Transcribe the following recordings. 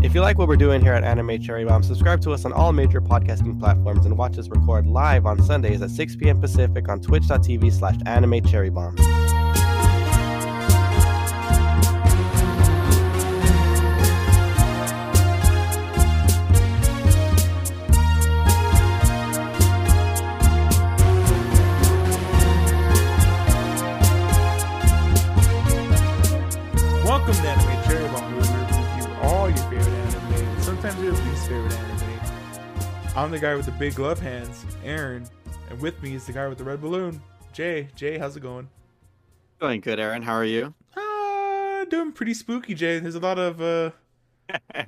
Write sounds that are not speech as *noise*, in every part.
If you like what we're doing here at Anime Cherry Bomb, subscribe to us on all major podcasting platforms and watch us record live on Sundays at 6 p.m. Pacific on twitch.tv slash anime cherry bomb. I'm the guy with the big glove hands, Aaron, and with me is the guy with the red balloon, Jay. Jay, how's it going? Going good, Aaron. How are you? Uh, doing pretty spooky, Jay. There's a lot of uh, *laughs*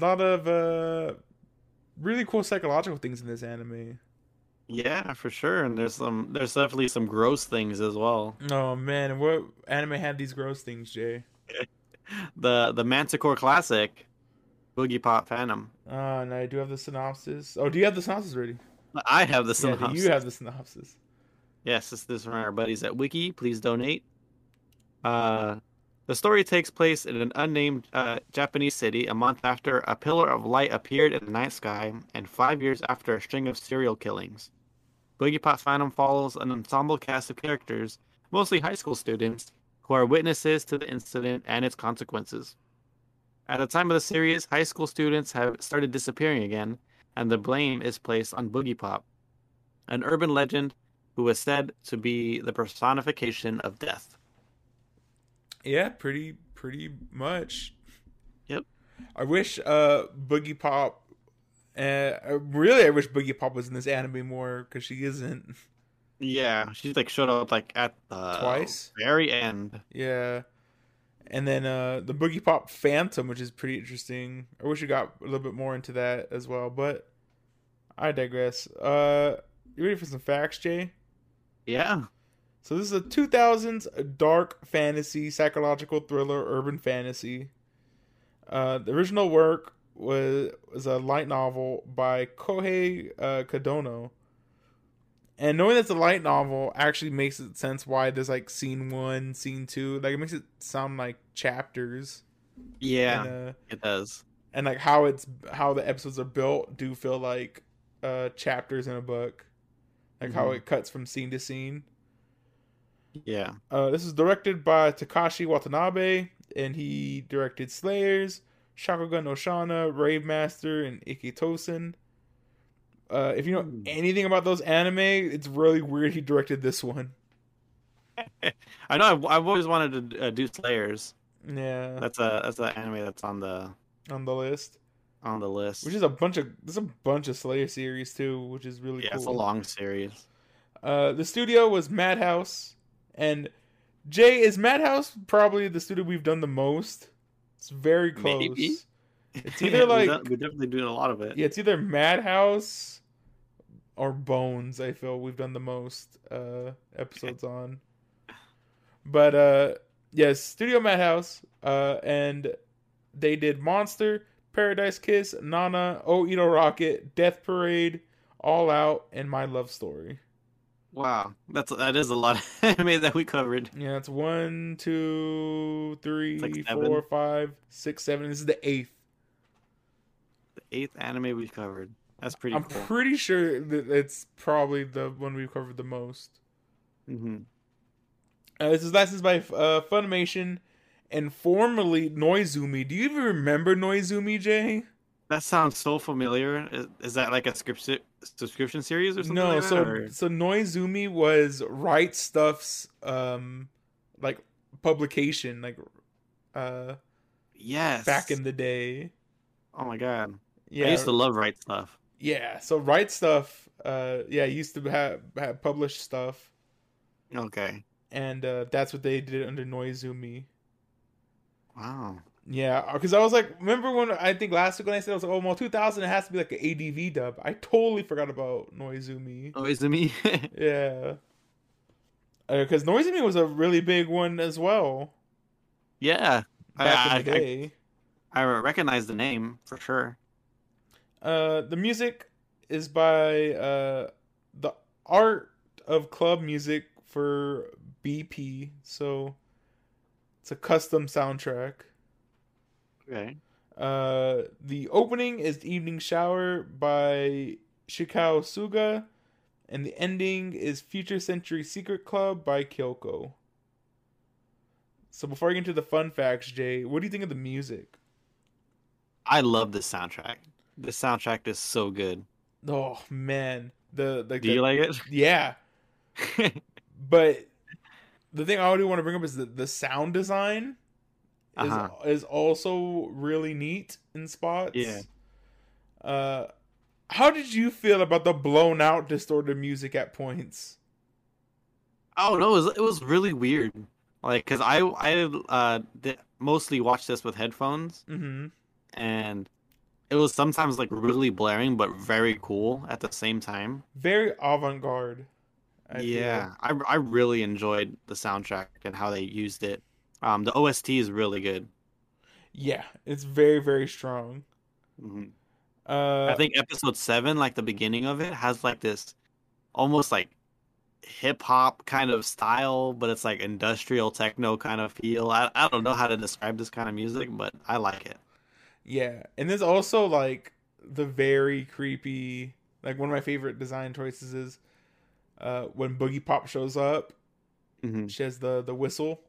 lot of uh, really cool psychological things in this anime. Yeah, for sure. And there's some, there's definitely some gross things as well. Oh man, what anime had these gross things, Jay? *laughs* The the Manticore Classic, Boogie Pop Phantom. Uh, and I do have the synopsis. Oh, do you have the synopsis ready? I have the synopsis. do you have the synopsis? Yes, this, this is from our buddies at Wiki. Please donate. Uh, the story takes place in an unnamed uh, Japanese city a month after a pillar of light appeared in the night sky and five years after a string of serial killings. Boogie Pop Phantom follows an ensemble cast of characters, mostly high school students, who are witnesses to the incident and its consequences. At the time of the series, high school students have started disappearing again, and the blame is placed on Boogie Pop, an urban legend who is said to be the personification of death. Yeah, pretty pretty much. Yep. I wish uh Boogie Pop uh really I wish Boogie Pop was in this anime more cuz she isn't. Yeah, she like showed up like at the Twice? very end. Yeah. And then uh the Boogie Pop Phantom which is pretty interesting. I wish we got a little bit more into that as well, but I digress. Uh you ready for some facts, Jay? Yeah, So this is a 2000s dark fantasy, psychological thriller, urban fantasy. Uh, the original work was was a light novel by Kohei uh, Kadono. And knowing that's a light novel actually makes it sense why there's like scene one, scene two. Like it makes it sound like chapters. yeah, And, uh, it does. and like how it's how the episodes are built do feel like uh chapters in a book. Like how Mhm. it cuts from scene to scene. Yeah, Uh, this is directed by Takashi Watanabe, and he directed Slayers, Shakugan no Shana, Rave Master, and Ikki Tousen. Uh, if you know Hmm. anything about those anime, it's really weird he directed this one. *laughs* I know. I've, I've always wanted to uh, do Slayers. Yeah, That's a that's an anime that's on the on the list, on the list. which is a bunch of there's a bunch of Slayer series too, which is really yeah, cool. it's a long series. Uh, the studio was Madhouse, and Jay is Madhouse probably the studio we've done the most. It's very close. Maybe. *laughs* It's either like we're definitely doing a lot of it. Yeah, it's either Madhouse or Bones. I feel we've done the most uh, episodes on. But uh, yes, Studio Madhouse, uh, and they did Monster, Paradise Kiss, Nana, Oh Rocket, Death Parade, All Out, and My Love Story. Wow, that's that is a lot of *laughs* anime that we covered. Yeah, it's one, two, three, like four, five, six, seven. This is the eighth. The eighth anime we covered. That's pretty I'm cool. pretty sure that it's probably the one we've covered the most. hmm Uh, this is licensed by uh, Funimation and formerly Nozomi. Do you even remember Nozomi, Jay? That sounds so familiar. Is, is that like a scription subscription series or something? No, like so or- so Nozomi was Right Stuf's um like publication like uh yes. back in the day. Oh my god. Yeah. I used to love Right Stuf. yeah, so Right Stuf uh yeah, used to have, have published stuff Okay. And uh that's what they did under Nozomi. Wow. Yeah, because I was like, remember when I think last week when I said I was like, oh, well, 2000 it has to be like an ADV dub. I totally forgot about Nozomi. It? *laughs* Yeah, because Nozomi was a really big one as well yeah. back I, in the I- day. I, I recognize the name for sure. Uh, the music is by uh the art of club music for BP, so it's a custom soundtrack. Okay. Uh, the opening is Evening Shower by Shikao Suga, and the ending is Future Century Secret Club by Kyoko. So before I get into the fun facts, Jay, what do you think of the music? I love this soundtrack. The soundtrack is so good. Oh man, the like Do the, you like it? yeah, *laughs* but the thing I already want to bring up is that the sound design is Uh-huh. is also really neat in spots. Yeah. Uh, how did you feel about the blown out distorted music at points? Oh no, it was, it was really weird. Like, cause I I uh did mostly watched this with headphones, Mm-hmm. and it was sometimes like really blaring, but very cool at the same time. Very avant garde. Yeah, I I really enjoyed the soundtrack and how they used it. Um, the OST is really good. Yeah, it's very very strong. Mhm. Uh, I think episode seven, like the beginning of it, has like this almost like hip hop kind of style, but it's like industrial techno kind of feel. I, I don't know how to describe this kind of music, but I like it. Yeah, and there's also like the very creepy. Like one of my favorite design choices is uh, when Boogie Pop shows up. hmm She has the the whistle.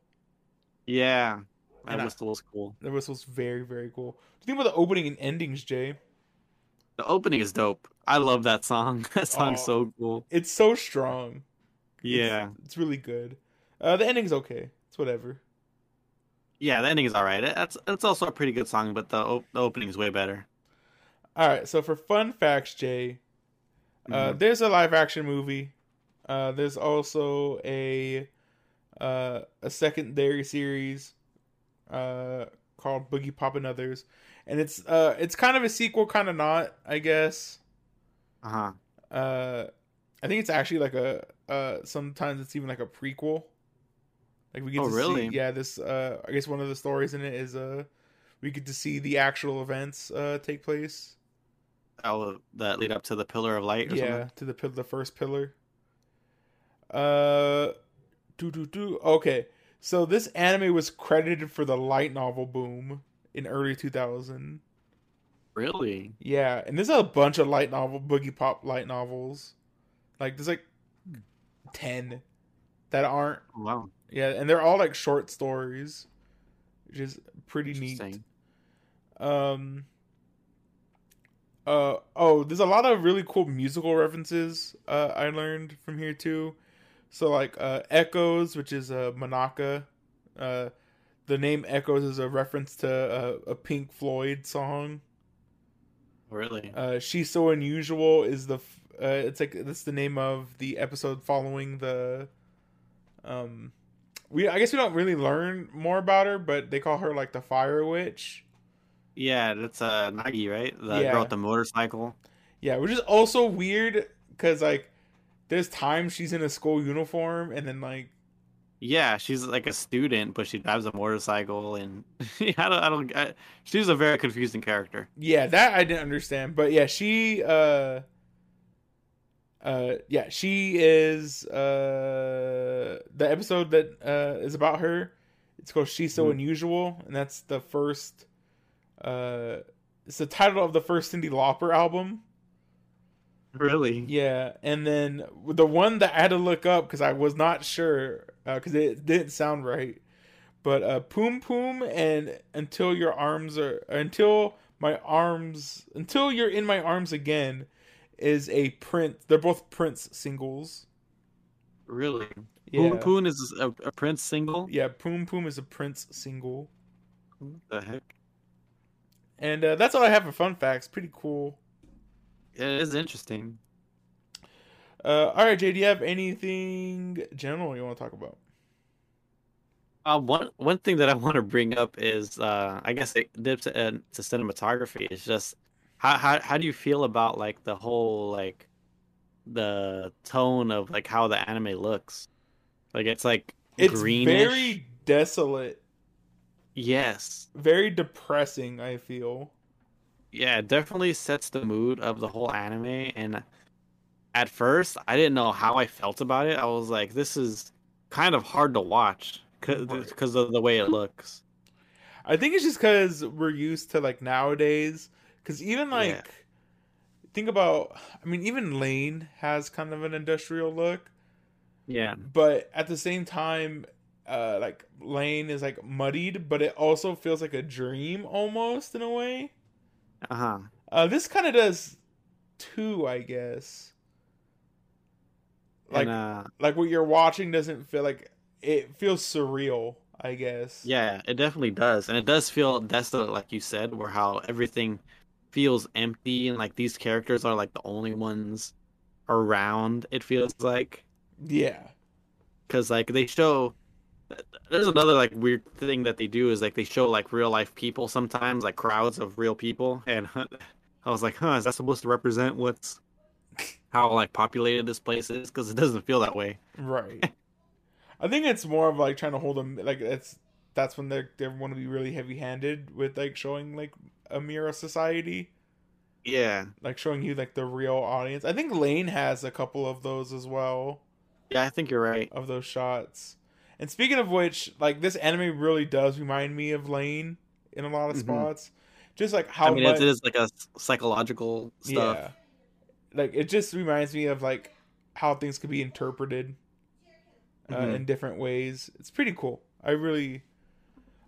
Yeah, that And I- whistle was cool. The whistle's very very cool. Do you think about the opening and endings, Jay? The opening is dope. I love that song. *laughs* That song's Oh. so cool. It's so strong. Yeah, it's, it's really good. Uh, the ending's okay. It's whatever. yeah, the ending is all right. That's it's also a pretty good song, but the op- the opening is way better. All right. So for fun facts, Jay, uh, Mhm. there's a live action movie. Uh, there's also a uh, a secondary series uh, called Boogie Pop and Others, and it's uh, it's kind of a sequel, kind of not, I guess. Uh huh. Uh, I think it's actually like a uh, sometimes it's even like a prequel. Like we get Oh, to really? see, yeah. This uh, I guess one of the stories in it is uh, we get to see the actual events uh take place. Oh, that lead up to the Pillar of Light. Or yeah something? to the the first pillar uh do do do okay. So this anime was credited for the light novel boom in early 2000 Really? yeah and there's a bunch of light novel boogie pop light novels. Like there's like 10 that aren't. Wow. yeah and they're all like short stories which is pretty neat. Um uh oh there's a lot of really cool musical references uh i learned from here too so like uh echoes which is uh manaka uh the name echoes is a reference to uh, a pink floyd song Really? uh she's so unusual is the f- uh it's like that's the name of the episode following the um we i guess we don't really learn more about her but they call her like the fire witch Yeah, that's uh Nagi, right? The Yeah. girl with the motorcycle. Yeah, which is also weird because like there's times she's in a school uniform and then like Yeah, she's like a student, but she drives a motorcycle, and *laughs* I don't, I don't. I, she's a very confusing character. yeah that I didn't understand, but yeah she uh uh yeah she is uh the episode that uh is about her. It's called She's So Mhm. Unusual, and that's the first uh it's the title of the first Cyndi Lauper album. Really? Yeah, and then the one that I had to look up because I was not sure because it didn't sound right. But uh, Poom Poom and until your arms are until my arms until you're in my arms again is a Prince. They're both Prince singles. Really? Yeah, Poom Poon is a, a Prince single. yeah. Poom Poom is a Prince single, What the heck? and uh, that's all I have for fun facts. Pretty cool. It is interesting. Uh, all right, Jay, do you have anything general you want to talk about? Uh, one one thing that I *laughs* want to bring up is, uh, I guess it dips into cinematography. It's just how how how do you feel about like the whole like the tone of like how the anime looks? Like it's like It's greenish. very desolate. Yes. very depressing i feel Yeah, it definitely sets the mood of the whole anime. And at first, I didn't know how I felt about it. I was like, this is kind of hard to watch because of the way it looks. I think it's just because we're used to like nowadays. Because even like, Yeah. think about. I mean, even Lain has kind of an industrial look, Yeah. but at the same time, uh, like Lain is like muddied, but it also feels like a dream almost in a way. Uh huh. Uh, this kind of does too, I guess. Like, and, uh, like what you're watching doesn't feel like it feels surreal. I guess. yeah, it definitely does, and it does feel desolate, like you said, where how everything feels empty, and like these characters are like the only ones around. It feels like Yeah. because like they show. There's another like weird thing that they do is like they show like real life people sometimes, like crowds of real people, and *laughs* I was like, huh, is that supposed to represent what's how like populated this place is? Because it doesn't feel that way. Right. *laughs* I think it's more of like trying to hold them like it's that's when they they want to be really heavy handed with like showing like a mirror society, Yeah, like showing you like the real audience. I think Lain has a couple of those as well yeah, I think you're right. of those shots. And speaking of which, like this anime really does remind me of Lain in a lot of Mhm. spots. Just like how I mean, much, it is like a psychological stuff. yeah, like it just reminds me of like how things could be interpreted uh, Mhm. in different ways. It's pretty cool. I really,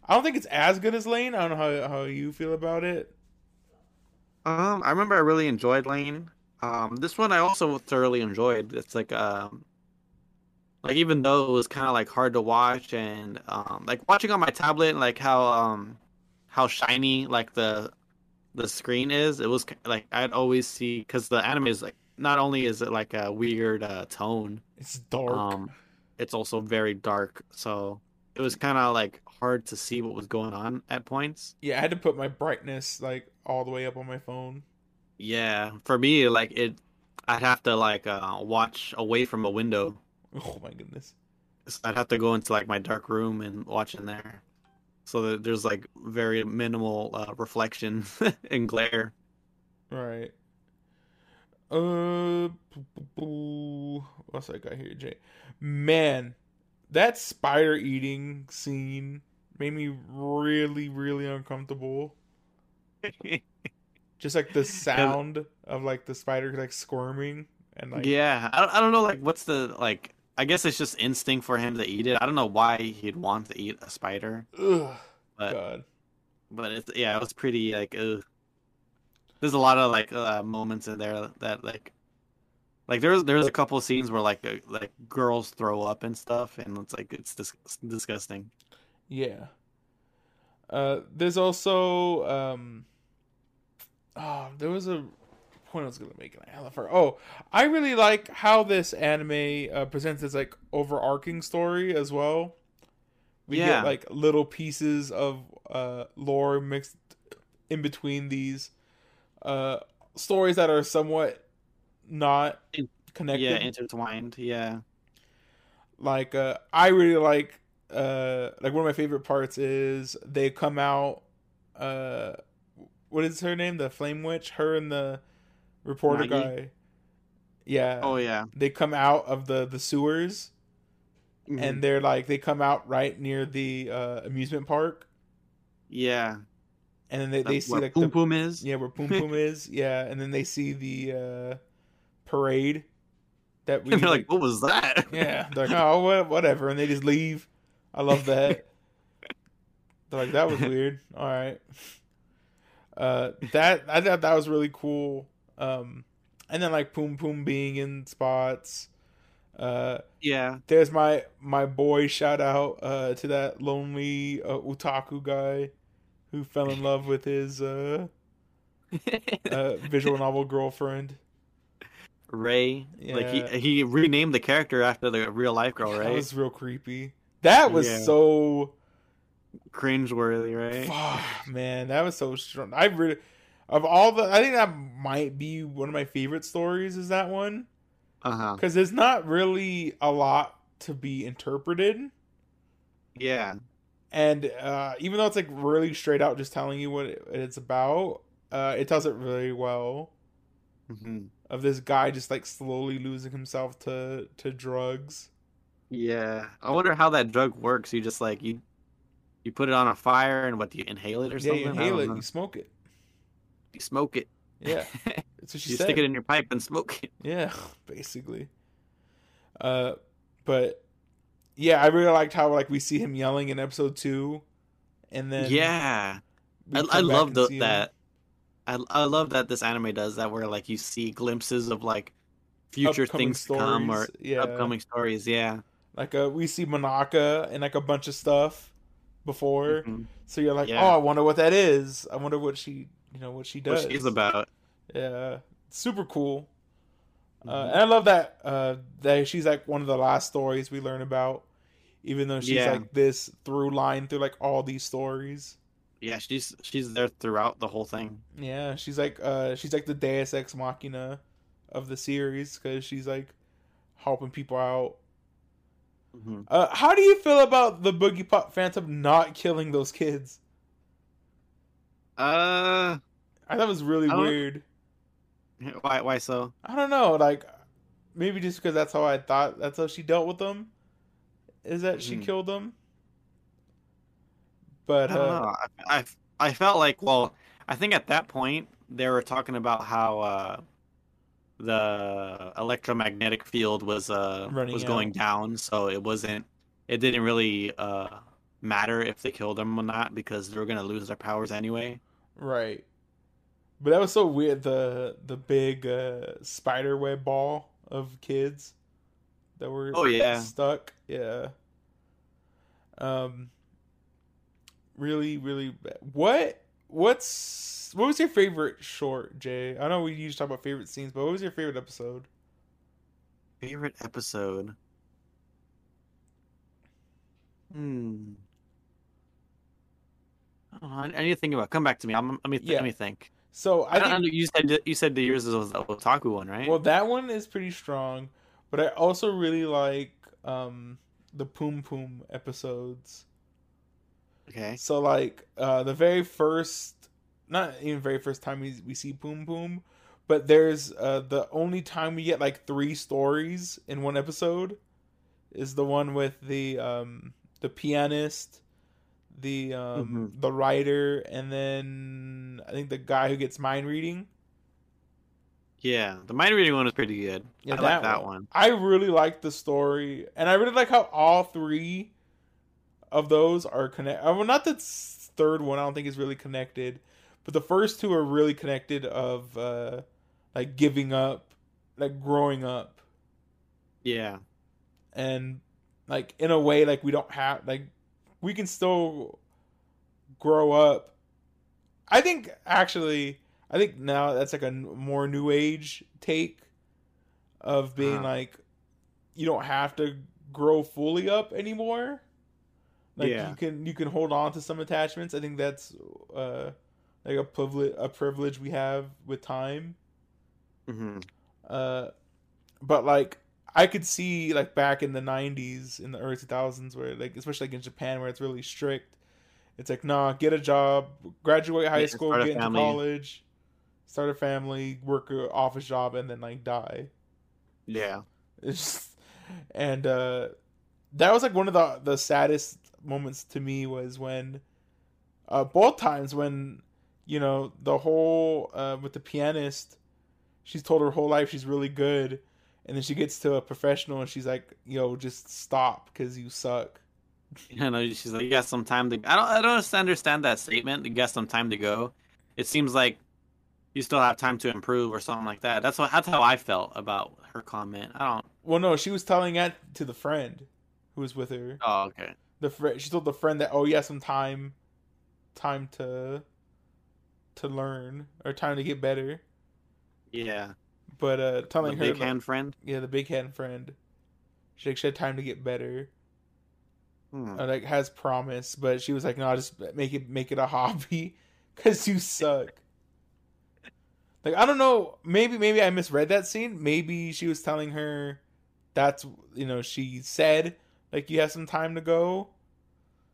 I don't think it's as good as Lain. I don't know how how you feel about it. Um, I remember I really enjoyed Lain. Um, this one I also thoroughly enjoyed. It's like um, like even though it was kind of like hard to watch and um, like watching on my tablet, like how um, how shiny like the the screen is. It was like I'd always see because the anime is like not only is it like a weird uh, tone, It's dark. um, it's also very dark. So it was kind of like hard to see what was going on at points. yeah, I had to put my brightness like all the way up on my phone. Yeah, for me, like it, I'd have to like uh, watch away from a window. *laughs* Oh my goodness. So I'd have to go into like my dark room and watch in there, so that there's like very minimal uh, reflection *laughs* and glare. Right. Uh, what's I got here, Jay? Man, that spider eating scene made me really, really uncomfortable. *laughs* Just like the sound of like the spider like squirming and like yeah, I don't, I don't know like what's the like. I guess it's just instinct for him to eat it. I don't know why he'd want to eat a spider, ugh, but God. but it's yeah, it was pretty like ugh. There's a lot of like uh, moments in there that like like there's there's a couple of scenes where like uh, like girls throw up and stuff, and it's like it's dis- disgusting. Yeah. Uh, there's also um. Oh, there was a point I was gonna make, an forgot. Oh, I really like how this anime uh, presents its like overarching story as well. We Yeah. get like little pieces of uh lore mixed in between these uh stories that are somewhat not connected Yeah, intertwined. Yeah, like uh i really like uh like one of my favorite parts is they come out uh what is her name the flame witch her and the reporter Maggie? guy yeah oh yeah, they come out of the the sewers Mhm. and they're like they come out right near the uh amusement park yeah. and then they, they see where like Poom the Poom is. yeah where poom *laughs* poom is yeah and then they see the uh parade that we and they're like, "What was that?" *laughs* Yeah, they're like, oh, wha- whatever, and they just leave. I love that. *laughs* they're like, that was weird. All right. Uh, that I thought that was really cool. Um, and then like Poom Poom being in spots. Uh, yeah. there's my my boy shout out uh to that lonely uh, otaku guy who fell in love with his uh, *laughs* uh visual novel girlfriend. Ray, like he he renamed the character after the real life girl, right? That was real creepy. That was Yeah. so Cringeworthy, right? Fuck, man, that was so strong. I really, of all the, I think that might be one of my favorite stories. Is that one because there's not really a lot to be interpreted, Yeah. and uh, even though it's like really straight out, just telling you what it, it's about, uh, it tells it really well. hmm Of this guy just like slowly losing himself to to drugs. Yeah. I wonder how that drug works. You just like you You put it on a fire and what do you inhale it or Yeah, something? you inhale it, know. you smoke it. You smoke it. Yeah, *laughs* that's what she you said. stick it in your pipe and smoke it. Yeah, *laughs* basically. Uh, but yeah, I really liked how like we see him yelling in episode two, and then yeah, I, I love the, that. I, I love that this anime does that, where like you see glimpses of like future Upcoming things to come or yeah. upcoming stories. Yeah, Like uh, we see Monaka and like a bunch of stuff before, Mhm. so you're like, Yeah. oh, I wonder what that is. I wonder what she, you know, what she does. what she's about. Yeah, super cool. Uh, Mhm. and I love that uh, that she's like one of the last stories we learn about, even though she's Yeah. like this through line through like all these stories. Yeah, she's she's there throughout the whole thing. Yeah, she's like uh, she's like the Deus Ex Machina of the series because she's like helping people out. hmm Uh, how do you feel about the Boogie Pop Phantom not killing those kids? Uh, I thought it was really weird. why why so? I don't know, like maybe just because that's how I thought that's how she dealt with them. Is that she Mhm. killed them? But I uh. I, I I felt like well, I think at that point they were talking about how uh the electromagnetic field was uh was out. going down, so it wasn't it didn't really uh matter if they killed them or not because they were gonna lose their powers anyway. Right. But that was so weird. The the big uh, spider web ball of kids that were Oh, yeah. stuck. Yeah. Um. Really, really bad. What? What's what was your favorite short, Jay? I know we usually talk about favorite scenes, but what was your favorite episode? Favorite episode? Hmm. I. Need to think about. it. Come back to me. I'm, let me th- Yeah. let me think. So I, I don't think know. You said you said the yours was the otaku one, right? Well, that one is pretty strong, but I also really like um the Poom Poom episodes. okay. So like uh the very first not even very first time we we see Poom Poom, but there's uh the only time we get like three stories in one episode is the one with the um the pianist, the um the writer and then I think the guy who gets mind reading. Yeah, the mind reading one is pretty good. Yeah, I like that that one. one. I really like the story, and I really like how all three of those are connected. Well, not the third one. I don't think is really connected, but the first two are really connected. Of uh, like giving up, like growing up, Yeah. and like in a way, like we don't have like we can still grow up. I think actually, I think now that's like a more new age take of being Uh-huh. like you don't have to grow fully up anymore. Like Yeah. you can you can hold on to some attachments. I think that's uh like a privilege a privilege we have with time. hmm Uh, but like I could see like back in the '90s, in the early 2000s, where like especially like in Japan, where it's really strict. It's like, nah, get a job, graduate high Yeah, school, get into family. college, start a family, work a office job, and then like die. Yeah. Just, *laughs* and uh, that was like one of the the saddest moments to me was when, uh, both times when, you know, the whole uh, with the pianist, she's told her whole life she's really good, and then she gets to a professional and she's like, "Yo, just stop because you suck." *laughs* You know, she's like, you got some time to. I don't. I don't understand that statement. You got some time to go. It seems like you still have time to improve or something like that. That's what. That's how I felt about her comment. I don't. Well, no, she was telling that to the friend who was with her. Oh, okay. The friend, she told the friend that, "Oh, you have some time, time to, to learn or time to get better." Yeah. But uh, The telling her, big hand friend. yeah, the big hand friend, she like she had time to get better, Hmm. or like has promise, but she was like, "No, just make it make it a *laughs* hobby, cause you suck." like I don't know, maybe maybe I misread that scene. Maybe she was telling her that's you know she said like you have some time to go,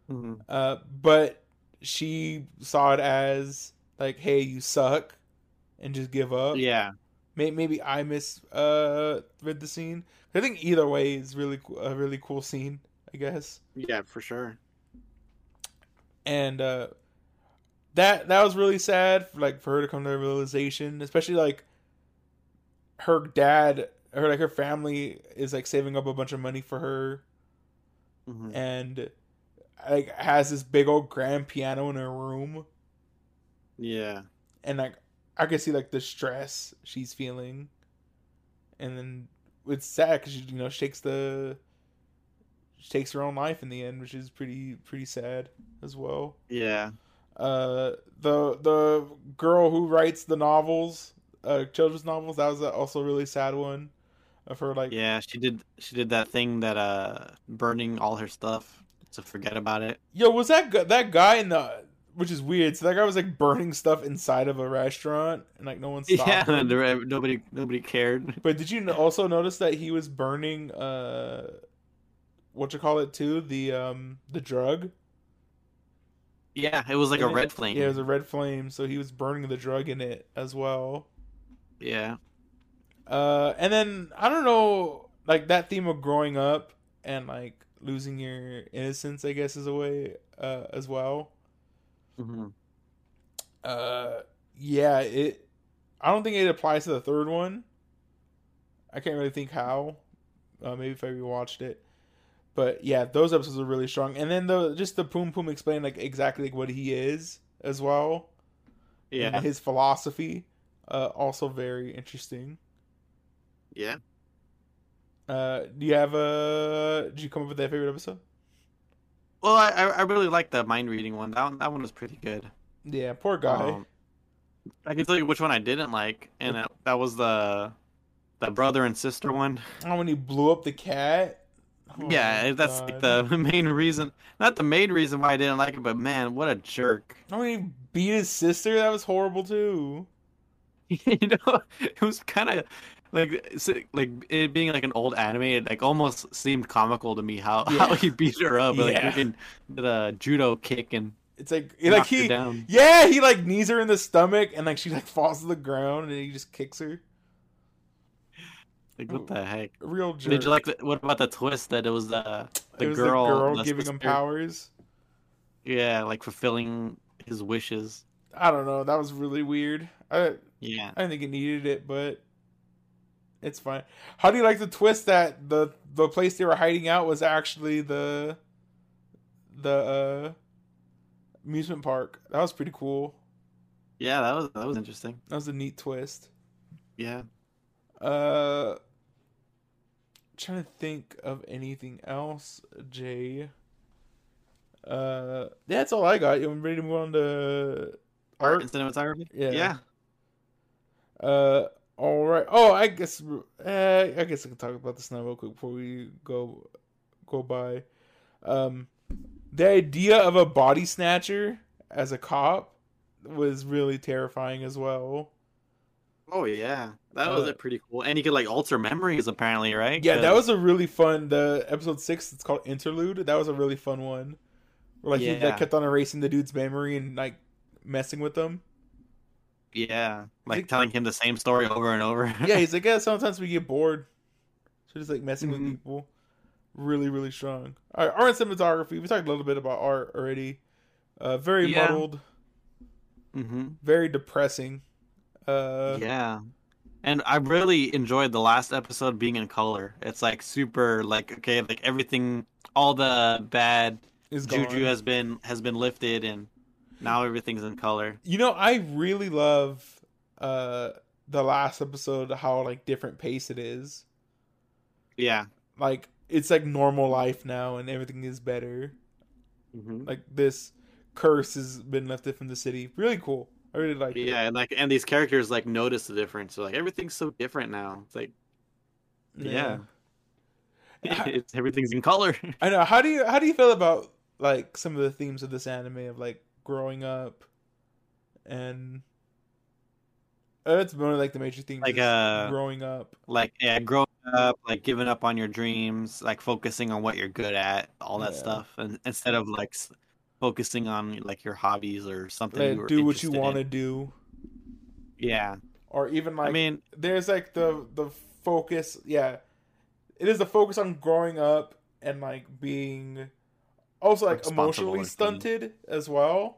Mhm. uh, but she saw it as like, "Hey, you suck," and just give up. Yeah. Maybe, maybe I mis uh read the scene. I think either way is really a really cool scene. I guess. Yeah, for sure. and uh, that that was really sad, like for her to come to the realization, especially like her dad, her like her family is like saving up a bunch of money for her, Mhm. and like has this big old grand piano in her room, Yeah. and like I can see like the stress she's feeling, and then it's sad because she you know she takes the she takes her own life in the end, which is pretty pretty sad as well. Yeah. Uh, the the girl who writes the novels, uh, children's novels, that was also a really sad one of her like Yeah, she did she did that thing that uh burning all her stuff to forget about it. Yo, was that gu- that guy in the which is weird. So that guy was like burning stuff inside of a restaurant, and like no one stopped. Yeah, *laughs* him. and there- nobody nobody cared. *laughs* But did you also notice that he was burning uh, what you call it too? The um the drug. Yeah, it was like a in it? red flame. Yeah, it was a red flame. So he was burning the drug in it as well. Yeah. Uh, and then I don't know, like that theme of growing up and like losing your innocence, I guess, is a way uh as well. Hmm Uh, yeah, it. I don't think it applies to the third one. I can't really think how. Uh, maybe if I rewatched it, but yeah, those episodes are really strong. And then the just the Poom Poom explain like exactly like what he is as well. Yeah. and his philosophy, uh, also very interesting. Yeah. Uh, do you have a? Did you come up with that favorite episode? Well, I I I really like the mind reading one. That one that one was pretty good. Yeah, poor guy. Um, I can tell you which one I didn't like, and that, that was the the brother and sister one. oh, when he blew up the cat. Oh yeah, that's like the *laughs* main reason. Not the main reason why I didn't like it, but man, what a jerk. Oh, when he beat his sister. That was horrible too. *laughs* you know, it was kind of like like it being like an old anime. It like almost seemed comical to me how *laughs* Yeah. how he beat her up, like Yeah. freaking did a judo kick and It's like like he down. yeah he like knees her in the stomach and like she like falls to the ground and he just kicks her. Like what the heck? A real jerk. Did you like? The, what about the twist that it was the the was girl, the girl the giving him powers. Yeah, like fulfilling his wishes. I don't know. That was really weird. I Yeah. I didn't think it needed it, but it's fine. How do you like the twist that the the place they were hiding out was actually the the uh amusement park? That was pretty cool. Yeah, that was that was interesting. That was a neat twist. Yeah. Uh trying to think of anything else, Jay. Uh yeah, that's all I got. You ready to move on to Art art? and cinematography. Yeah. Yeah. Uh, all right. Oh, I guess. Uh, I guess I can talk about this now real quick before we go go by. Um, the idea of a body snatcher as a cop was really terrifying as well. Oh yeah, that was Uh, a pretty cool. And you could like alter memories apparently, right? Yeah, that was a really fun. The episode six, it's called Interlude. That was a really fun one. Where, like he like, kept on erasing the dude's memory and like messing with them. Yeah, like telling him the same story over and over. *laughs* yeah, he's like, yeah. *laughs* Sometimes we get bored, so just like messing Mhm. with people. Really, really strong. All right, art and cinematography. We talked a little bit about art already. Uh, very Yeah. muddled, hmm very depressing. Uh, yeah. And I really enjoyed the last episode being in color. It's like super like okay, like everything all the bad is juju gone. has been has been lifted and now everything's in color. You know, I really love uh the last episode. How like different pace it is. Yeah. Like it's like normal life now, and everything is better. hmm Like this curse has been lifted from the city. Really cool. I really like it. Yeah, and like and these characters like notice the difference. So like everything's so different now. It's like Yeah. *laughs* *laughs* it's everything's in color. I know. How do you how do you feel about like some of the themes of this anime of like growing up and it's one of like the major themes Like, uh, growing up. like yeah, growing up, like giving up on your dreams, like focusing on what you're good at, all that Yeah. stuff, and instead of like s- focusing on like your hobbies or something. Like, you do what you want to do, Yeah, or even like I mean, there's like the the focus. Yeah, it is the focus on growing up and like being also like emotionally stunted as well.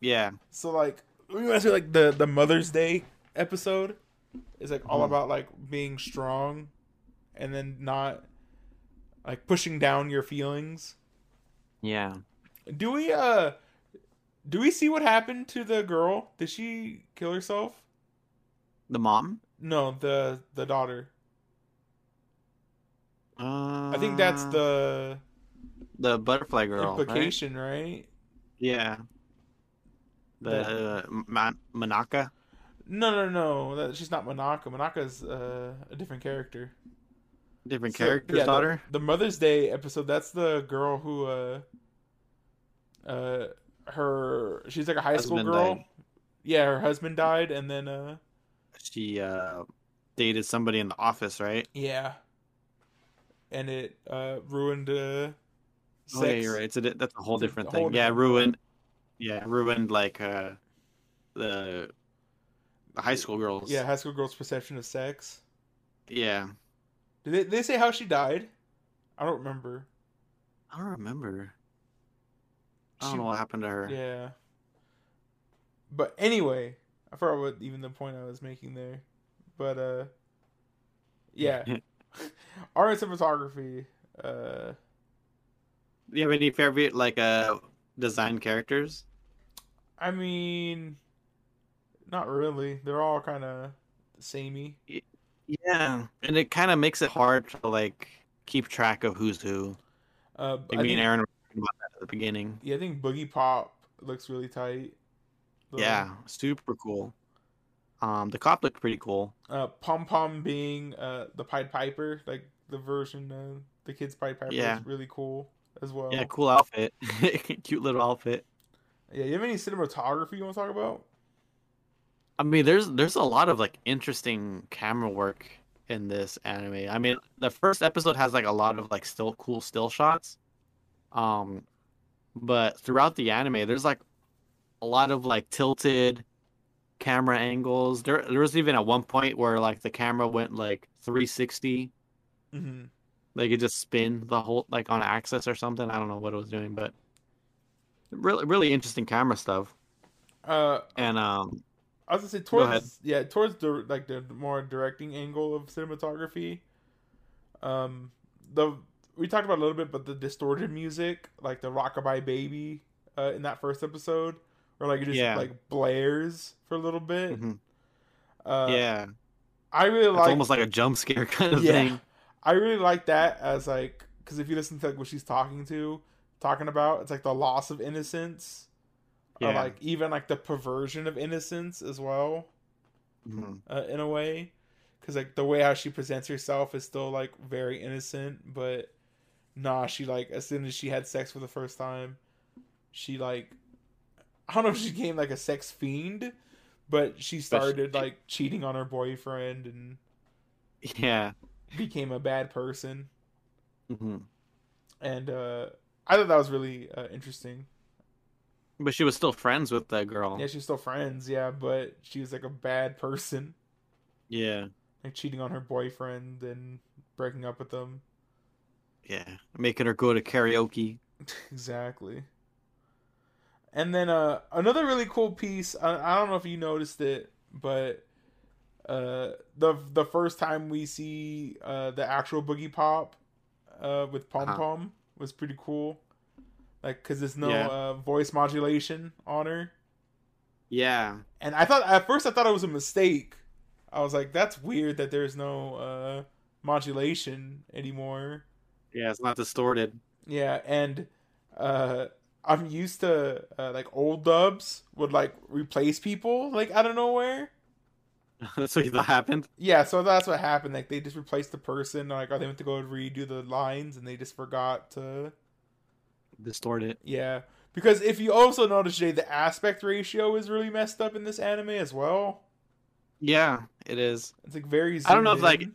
Yeah. So like went to like the the Mother's Day episode is like all Mhm. about like being strong and then not like pushing down your feelings. Yeah. Do we uh do we see what happened to the girl? Did she kill herself? The mom. No, the the daughter. Uh, I think that's the the butterfly girl. right? implication, right? Yeah. The uh, Manaka. No, no, no. That, she's not Monaka. Monaka's uh, a different character. Different So, character's yeah, the- daughter. The, Mother's Day episode. That's the girl who, uh, uh, her. She's like a high school girl. died. Yeah, her husband died, and then, uh, She uh dated somebody in the office, right? yeah, and it uh ruined uh. Sex. Oh yeah, you're right. It's a, that's a whole It's a different whole thing. Yeah, different- ruined. Yeah, ruined like uh the the high school girls. Yeah, high school girl's perception of sex. Yeah. Did they, did they say how she died? I don't remember. I don't remember. I don't know what happened to her. Yeah. But anyway, I forgot what even the point I was making there. But uh yeah. *laughs* *laughs* Art and cinematography. Uh you have any favorite like uh design characters? I mean not really. They're all kinda samey. Yeah, and it kind of makes it hard to like keep track of who's who. Uh I I mean, Aaron about that at the beginning. yeah, I think Boogie Pop looks really tight. The- Yeah, super cool. Um, the cop looked pretty cool. Uh Pom Pom being uh the Pied Piper, like the version of the kid's Pied Piper Yeah. is really cool as well. Yeah, cool outfit. *laughs* Cute little outfit. Yeah, you have any cinematography you want to talk about? I mean, there's there's a lot of like interesting camera work in this anime. I mean, the first episode has like a lot of like still cool still shots. Um, but throughout the anime, there's like a lot of like tilted camera angles. There there was even at one point where like the camera went like 360, Mm-hmm. Like it just spin the whole like on axis or something. I don't know what it was doing, but really really interesting camera stuff. Uh, And um, I was gonna say towards yeah towards the like the more directing angle of cinematography. Um, the we talked about a little bit, but the distorted music, like the Rockabye Baby, uh, in that first episode, where like it just Yeah. like blares for a little bit. mhm. Uh, yeah, I really it's like. almost like a jump scare *laughs* kind of Yeah. thing. I really like that as like because if you listen to like what she's talking to, talking about, it's like the loss of innocence, or like even like the perversion of innocence as well. Mhm. uh, in a way because like the way how she presents herself is still like very innocent but nah she like as soon as she had sex for the first time she like i don't know if she became like a sex fiend but she started like cheating on her boyfriend and Yeah. *laughs* became a bad person hmm and uh i thought that was really uh, interesting But she was still friends with that girl. yeah she's still friends yeah but she was like a bad person Yeah. like cheating on her boyfriend and breaking up with them Yeah. Making her go to karaoke. *laughs* exactly. And then uh, another really cool piece. I, I don't know if you noticed it, but uh, the the first time we see uh, the actual Boogie Pop uh, with Pom Uh-huh. Pom was pretty cool. Like, cause there's no Yeah. uh, voice modulation on her, Yeah. and I thought at first I thought it was a mistake. I was like, that's weird that there's no uh, modulation anymore. Yeah, it's not distorted. Yeah, and uh I'm used to uh, like old dubs would like replace people like out of nowhere. *laughs* That's what you thought happened. Yeah, so that's what happened. Like they just replaced the person. Like oh, they went to go redo the lines and they just forgot to. Distort it. Yeah, because if you also notice, Jay, the aspect ratio is really messed up in this anime as well. Yeah, it is. It's like very. I don't know if, like.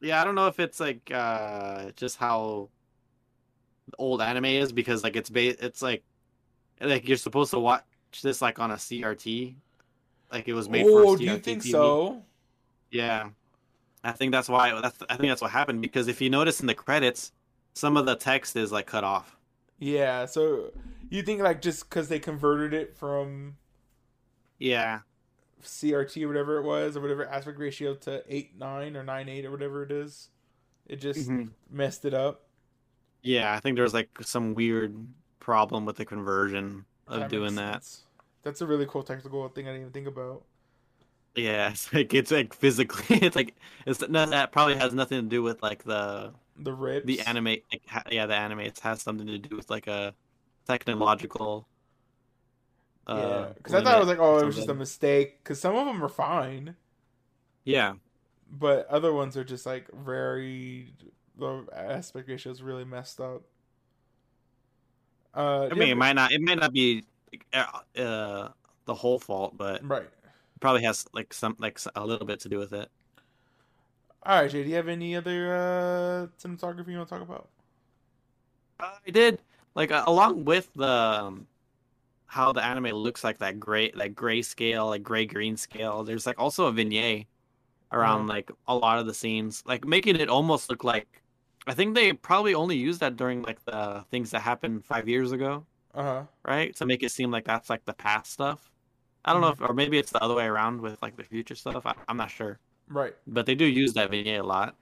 Yeah, I don't know if it's like uh just how old anime is because like it's ba- it's like like you're supposed to watch this like on a CRT. Like it was made for a Oh, do you think TV. so? Yeah. I think that's why that's I think that's what happened because if you notice in the credits some of the text is like cut off. Yeah, so you think like just because they converted it from Yeah. CRT or whatever it was or whatever aspect ratio to eight nine or nine eight or whatever it is, it just Mhm. messed it up. Yeah, I think there's like some weird problem with the conversion of That doing that. sense. That's a really cool technical thing I didn't even think about. Yeah, it's like it's like physically, *laughs* it's like it's no, that probably has nothing to do with like the The rips. the anime. Like, ha- yeah, the anime it has something to do with like a technological. Yeah, Uh, because I thought it was like, oh, it was just a mistake. Because some of them are fine, yeah, but other ones are just like very the aspect ratio is really messed up. Uh, I mean, it might not it might not be uh, uh the whole fault, but right. probably has like some like a little bit to do with it. All right, Jay. Do you have any other uh, cinematography you want to talk about? I did like uh, along with the um, how the anime looks like that gray that gray scale like gray green scale. There's like also a vignette around Mhm. like a lot of the scenes, like making it almost look like. I think they probably only used that during like the things that happened five years ago, Uh huh. right? To make it seem like that's like the past stuff. I don't know if, or maybe it's the other way around with like the future stuff. I, I'm not sure, Right. but they do use that vignette a lot.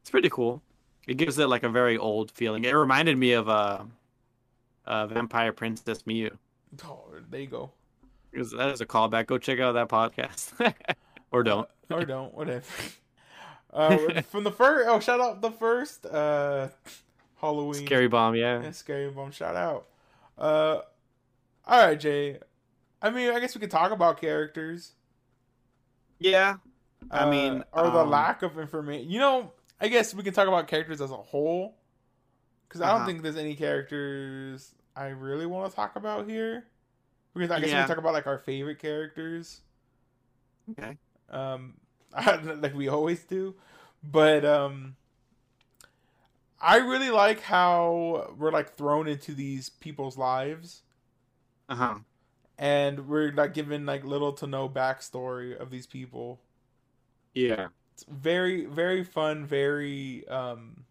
It's pretty cool. It gives it like a very old feeling. It reminded me of uh, uh Vampire Princess Miu. Oh, there you go. Because that is a callback. Go check out that podcast, *laughs* or don't. or don't, whatever. *laughs* Uh, *laughs* from the first, oh, shout out the first uh, Halloween. Scary bomb, yeah. Yeah, scary bomb. Shout out. Uh, all right, Jay. I mean, I guess we could talk about characters. Yeah, I uh, mean, or the um, lack of information. You know, I guess we can talk about characters as a whole, because I don't Uh-huh. think there's any characters I really want to talk about here. Because I guess we can talk about like our favorite characters. Okay. um *laughs* like we always do but um i really like how we're like thrown into these people's lives Uh huh. and we're like given like little to no backstory of these people Yeah. it's very very fun very um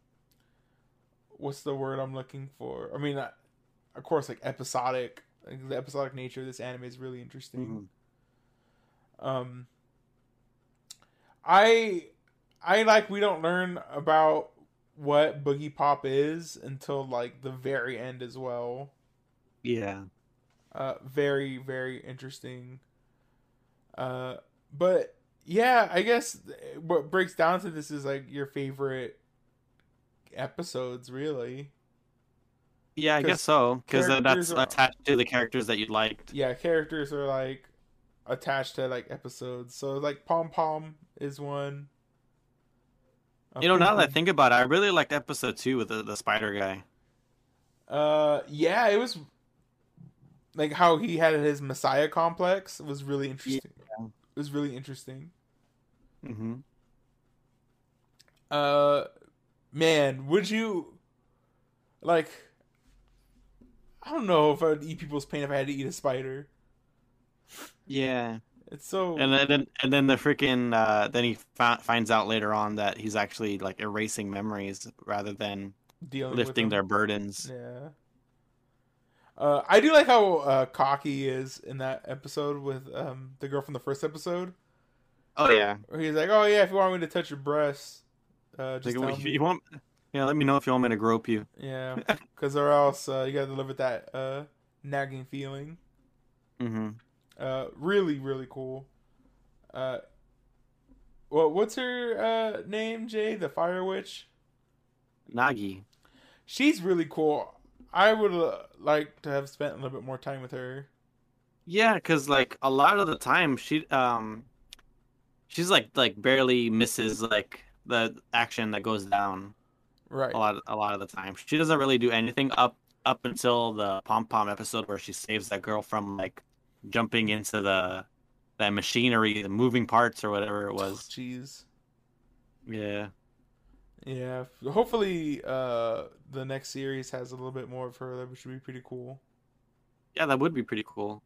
what's the word i'm looking for i mean of course like episodic like, the episodic nature of this anime is really interesting Mhm. um i i like we don't learn about what boogie pop is until like the very end as well Yeah. uh very very interesting uh but yeah i guess what breaks down to this is like your favorite episodes really Yeah, I guess so. Because that's are- attached to the characters that you liked. yeah characters are like attached to like episodes so like Poom Poom is one You know, now that I think about it, I really liked episode two with the, the spider guy. Uh, yeah, it was like how he had his messiah complex. It was really interesting. Yeah. It was really interesting. Mm-hmm. Uh, man, would you like? I don't know if I would eat people's pain if I had to eat a spider. Yeah. It's so And then, and then the freaking uh, then he fi- finds out later on that he's actually like erasing memories rather than dealing lifting their burdens. Yeah. Uh, I do like how uh, cocky he is in that episode with um the girl from the first episode, Oh yeah. where he's like, "Oh yeah, if you want me to touch your breasts, uh, just Like, you, me." want? Yeah, let me know if you want me to grope you. Yeah, *laughs* because or else uh, you gotta live with that uh, nagging feeling. Mm-hmm. Uh, really, really cool. Uh, well, what's her uh, name? Jay, the Fire Witch. Nagi. She's really cool. I would uh, like to have spent a little bit more time with her. Yeah, because like a lot of the time she um she's like like barely misses like the action that goes down Right. a lot a lot of the time. She doesn't really do anything up up until the Poom Poom episode where she saves that girl from like jumping into the that machinery, the moving parts or whatever it was. Jeez. Yeah. Yeah. Hopefully, uh, the next series has a little bit more of her. That should be pretty cool. Yeah, that would be pretty cool.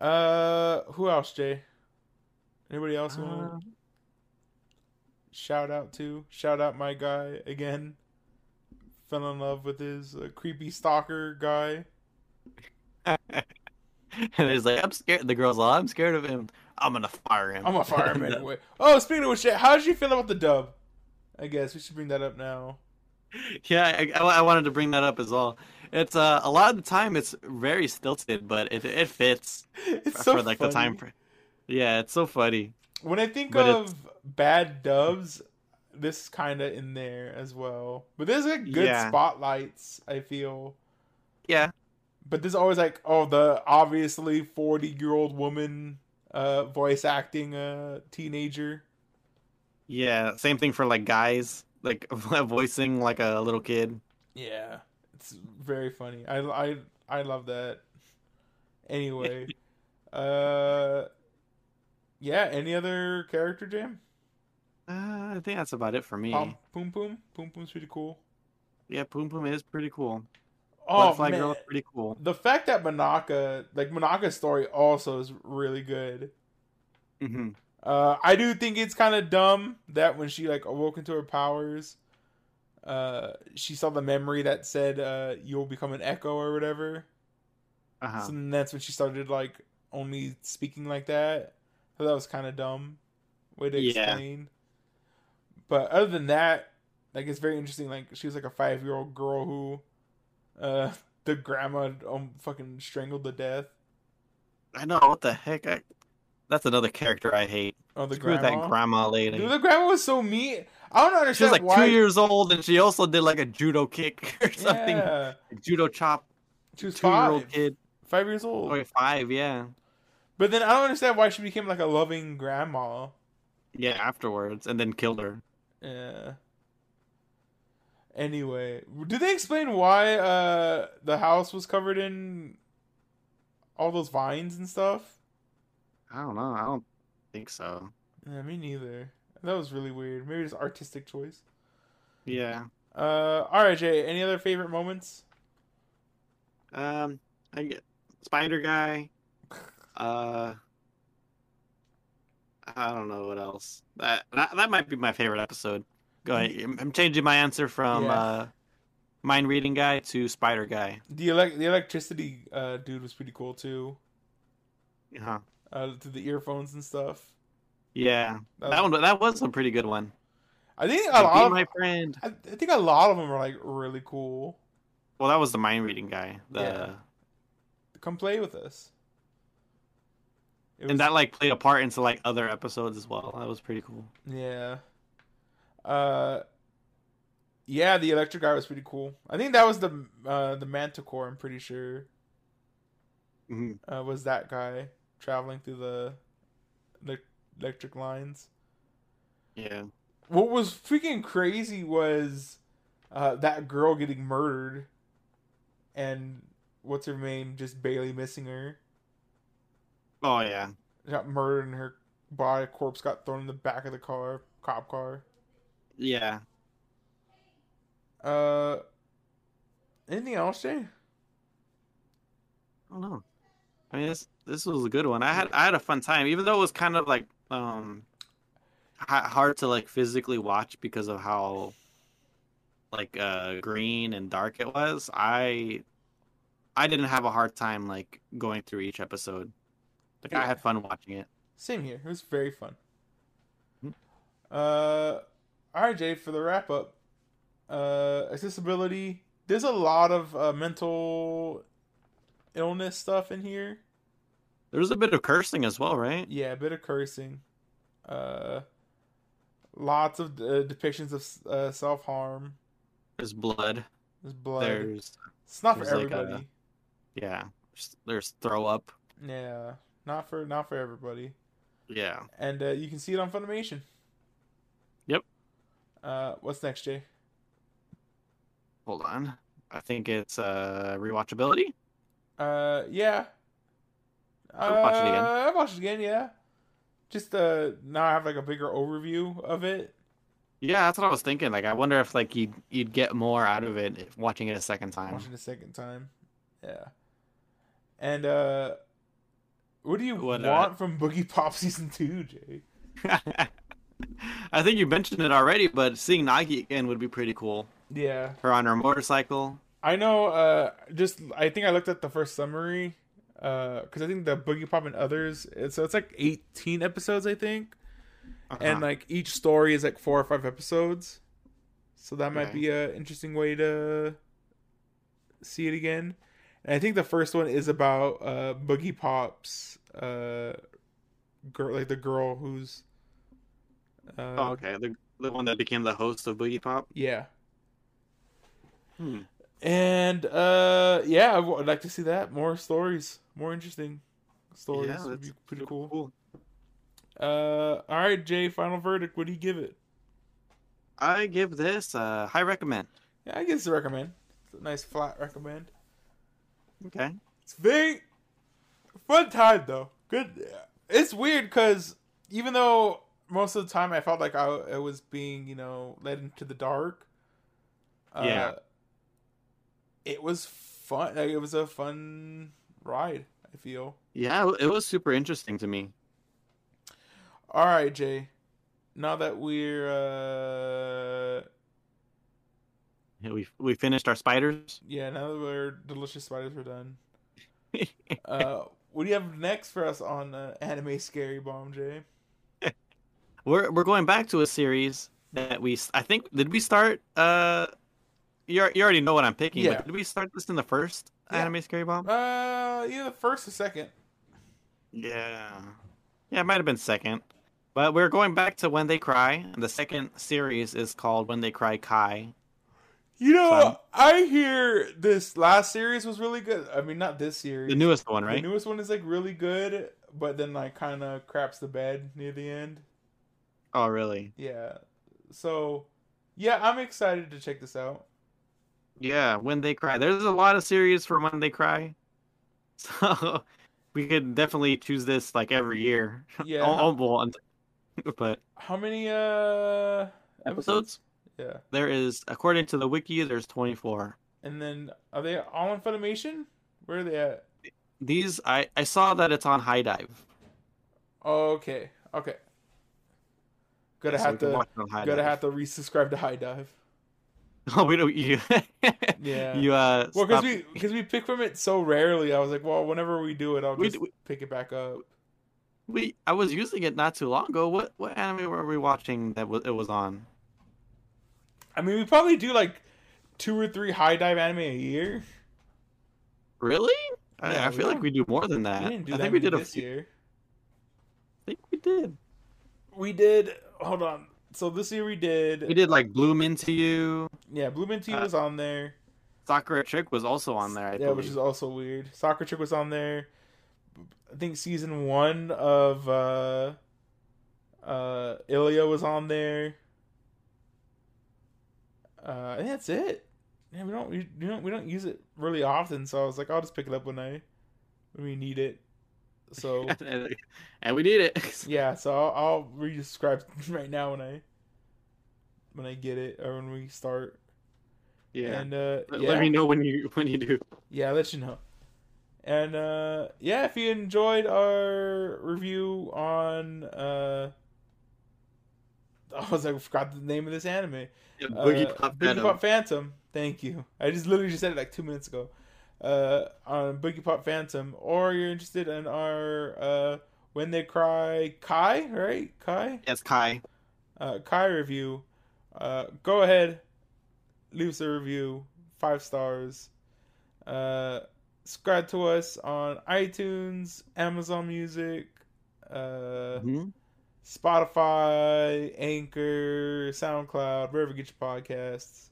Uh, who else, Jay? Anybody else want to Uh, shout out to? Shout out my guy again. fell in love with his uh, creepy stalker guy. *laughs* *laughs* and he's like, I'm scared. The girl's like, I'm scared of him. I'm gonna fire him. I'm a fireman *laughs* anyway. Oh, speaking of which, how did you feel about the dub? I guess we should bring that up now. yeah, I, I, I wanted to bring that up as well. It's uh, a lot of the time it's very stilted, but it it fits *laughs* It's so for like the time. funny. For, yeah, it's so funny. When I think But of bad dubs, this kind of in there as well. But there's like good Yeah. spotlights. I feel. Yeah, But there's always like, oh, the obviously 40 year old woman uh, voice acting a teenager. yeah. Same thing for like guys, like *laughs* voicing like a little kid. Yeah, it's very funny. I I I love that. Anyway, *laughs* uh, yeah. Any other character, Jam? Uh, I think that's about it for me. Pom Poom Poom Poom Poom's pretty cool. Yeah, Poom Poom is pretty cool. Oh Butterfly man, Girl is pretty cool. the fact that Monaka, like Monaka's story, also is really good. hmm Uh, I do think it's kind of dumb that when she like awoke into her powers, uh, she saw the memory that said uh, you'll become an echo or whatever. Uh-huh. So then that's when she started like only speaking like that. So that was kind of dumb way to Yeah. explain. But other than that, like it's very interesting. Like she was like a five year old girl who, uh, *laughs* the grandma um fucking strangled to death. I know what the heck. I... That's another character I hate. Oh, the Screw grandma. that grandma lady. Dude, the grandma was so mean. I don't understand. She was like why. two years old, and she also did like a judo kick *laughs* or something. Yeah, Judo chop. she was Two year old kid. five years old. Oh, five. Yeah. But then I don't understand why she became like a loving grandma. Yeah. Afterwards, and then killed her. Yeah. Anyway, did they explain why uh the house was covered in all those vines and stuff? I don't know. I don't think so. Yeah, me neither. That was really weird. Maybe it's artistic choice. Yeah. Uh, all right, Jay. Any other favorite moments? Um. I get Spider Guy. Uh. I don't know what else. That that, that might be my favorite episode. Go ahead. I'm- changing my answer from Yeah. uh, mind reading guy to Spider Guy. The elec- the electricity uh dude was pretty cool too. Uh-huh. Uh, to the earphones and stuff. Yeah, That that was- one that was a pretty good one. I think a lot of my friend. I, I think a lot of them are like really cool. Well, that was the mind reading guy. The Yeah. Come play with us. It and that like played a part into like other episodes as well. That was pretty cool. Yeah. Uh Yeah, the electric guy was pretty cool. I think that was the uh the Manticore, I'm pretty sure. hmm Uh was that guy traveling through the the electric lines. Yeah. What was freaking crazy was uh that girl getting murdered and what's her name just barely missing her. Oh yeah. Got murdered and her body corpse got thrown in the back of the car, cop car. Yeah. Uh, anything else, Jay? I don't know. I mean, this this was a good one. I had I had a fun time, even though it was kind of like um hard to like physically watch because of how like uh green and dark it was. I I didn't have a hard time like going through each episode. Like I had fun watching it. Same here. It was very fun. Hmm. Uh, all right, Jay. For the wrap up, uh, accessibility. There's a lot of uh, mental illness stuff in here. There's a bit of cursing as well, right? Yeah, a bit of cursing. Uh, lots of uh, depictions of uh, self harm. There's blood. There's blood. There's it's not for there's like a- everybody. yeah. There's, there's throw up. Yeah, not for not for everybody. Yeah. And uh, you can see it on Funimation. Uh, what's next, Jay? Hold on. I think it's uh rewatchability. Uh, yeah. I'll watch it again. Uh, I'll watch it again. Yeah. Just uh, now I have like a bigger overview of it. Yeah, that's what I was thinking. Like, I wonder if like you'd you'd get more out of it if watching it a second time. Watching it a second time. Yeah. And uh, what do you What, uh, want from Boogie Pop *laughs* season two, Jay? *laughs* I think you mentioned it already, but seeing Nagi again would be pretty cool. Yeah, her on her motorcycle. I know. Uh, just I think I looked at the first summary. Uh, because I think the Boogie Pop and others. It's, so it's like eighteen episodes, I think, Uh-huh. and like each story is like four or five episodes. So that might Right. be an interesting way to see it again. And I think the first one is about uh Boogie Pop's uh girl, like the girl who's. Uh, oh, okay. The the one that became the host of Boogie Pop. Yeah. Hmm. And uh yeah, I would like to see that. More stories. More interesting stories Yeah, would be pretty cool. Cool. Uh all right, Jay, final verdict. What do you give it? I give this a high recommend. Yeah, I guess a recommend. It's a nice flat recommend. Okay. It's very fun time though. Good. It's weird because even though most of the time I felt like I, I was being, you know, led into the dark. Uh, Yeah. It was fun. Like, it was a fun ride. I feel. Yeah, it was super interesting to me. All right, Jay. Now that we're uh Yeah, We we finished our spiders. yeah, now that we're delicious spiders are done. *laughs* Uh, what do you have next for us on uh, anime scary bomb, Jay? We're we're going back to a series that we I think did we start uh you you already know what I'm picking. Yeah. But did we start this in the first Yeah. anime scary bomb? Uh, either the first or second. Yeah. Yeah, it might have been second. But we're going back to When They Cry. and The second series is called When They Cry Kai. You know, Fun. I hear this last series was really good. I mean, not this series. The newest one, The right? newest one is like really good, but then like kind of craps the bed near the end. Oh, really? Yeah. So, yeah, I'm excited to check this out. Yeah, When They Cry. There's a lot of series for When They Cry. *laughs* So we could definitely choose this like every year. *laughs* Yeah. Oh, *laughs* but How many uh episodes? Yeah. There is, according to the wiki, there's 24. And then are they all on Funimation? Where are they at? These, I, I saw that it's on HIDIVE. Oh, okay. Okay. Gonna So have can to watch it on High gonna Dive. have to resubscribe to HIDIVE. *laughs* Oh, we don't. You, *laughs* Yeah. You uh. Well, because we because we pick from it so rarely, I was like, well, whenever we do it, I'll We- just we- pick it back up. we I was using it not too long ago. What what anime were we watching that was it was on? I mean, we probably do like two or three HIDIVE anime a year. Really? I, Yeah, I we feel like we do more than that. we didn't do I that think we many did a few. year. I think we did. We did. Hold on. So this year we did. We did like Bloom Into You. Yeah, Blue Minty Uh, was on there. Sakura Trick was also on there. I think. yeah, believe. which is also weird. Sakura Trick was on there. I think season one of uh uh Illya was on there. Uh, and that's it. Yeah, we don't we, we don't we don't use it really often, so I was like, I'll just pick it up when I when we need it. So *laughs* and we need it. *laughs* yeah, so I'll, I'll resubscribe *laughs* right now when I when I get it or when we start. yeah. And uh, Let- yeah. Let me know when you when you do. Yeah, I'll let you know. And uh yeah, if you enjoyed our review on uh I was like, I forgot the name of this anime. Boogie Uh, Pop Boogie Venom. Pop Phantom. Thank you. I just literally just said it like two minutes ago. Uh on Boogie Pop Phantom. Or you're interested in our uh When They Cry Kai, right? Kai? Yes, Kai. uh, Kai review, uh, go ahead, leave us a review, five stars. Uh, subscribe to us on iTunes, Amazon Music, uh, Mhm. Spotify, Anchor, SoundCloud, wherever you get your podcasts.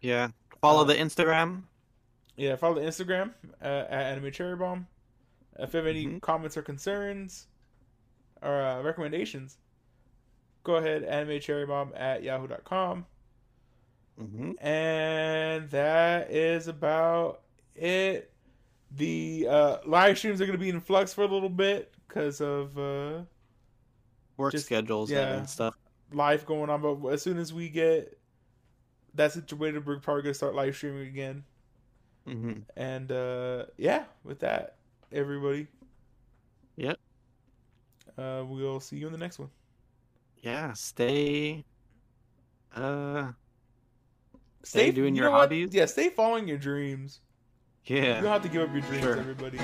Yeah. Follow Uh, the Instagram. Yeah, follow the Instagram uh, at Anime Cherry Bomb. If you have any Mhm. comments or concerns or uh, recommendations, go ahead, Anime Cherry Bomb at yahoo.com. hmm And that is about it. The uh, live streams are going to be in flux for a little bit because of uh, Work Just- schedules yeah. and stuff. life going on. But as soon as we get that situated, we're probably going to start live streaming again. Hmm And uh, yeah, with that, everybody. Yep. Uh, we'll see you in the next one. Yeah. Stay. Uh. Stay doing you your know what? hobbies. Yeah, stay following your dreams. Yeah. You don't have to give up your dreams, Sure. everybody.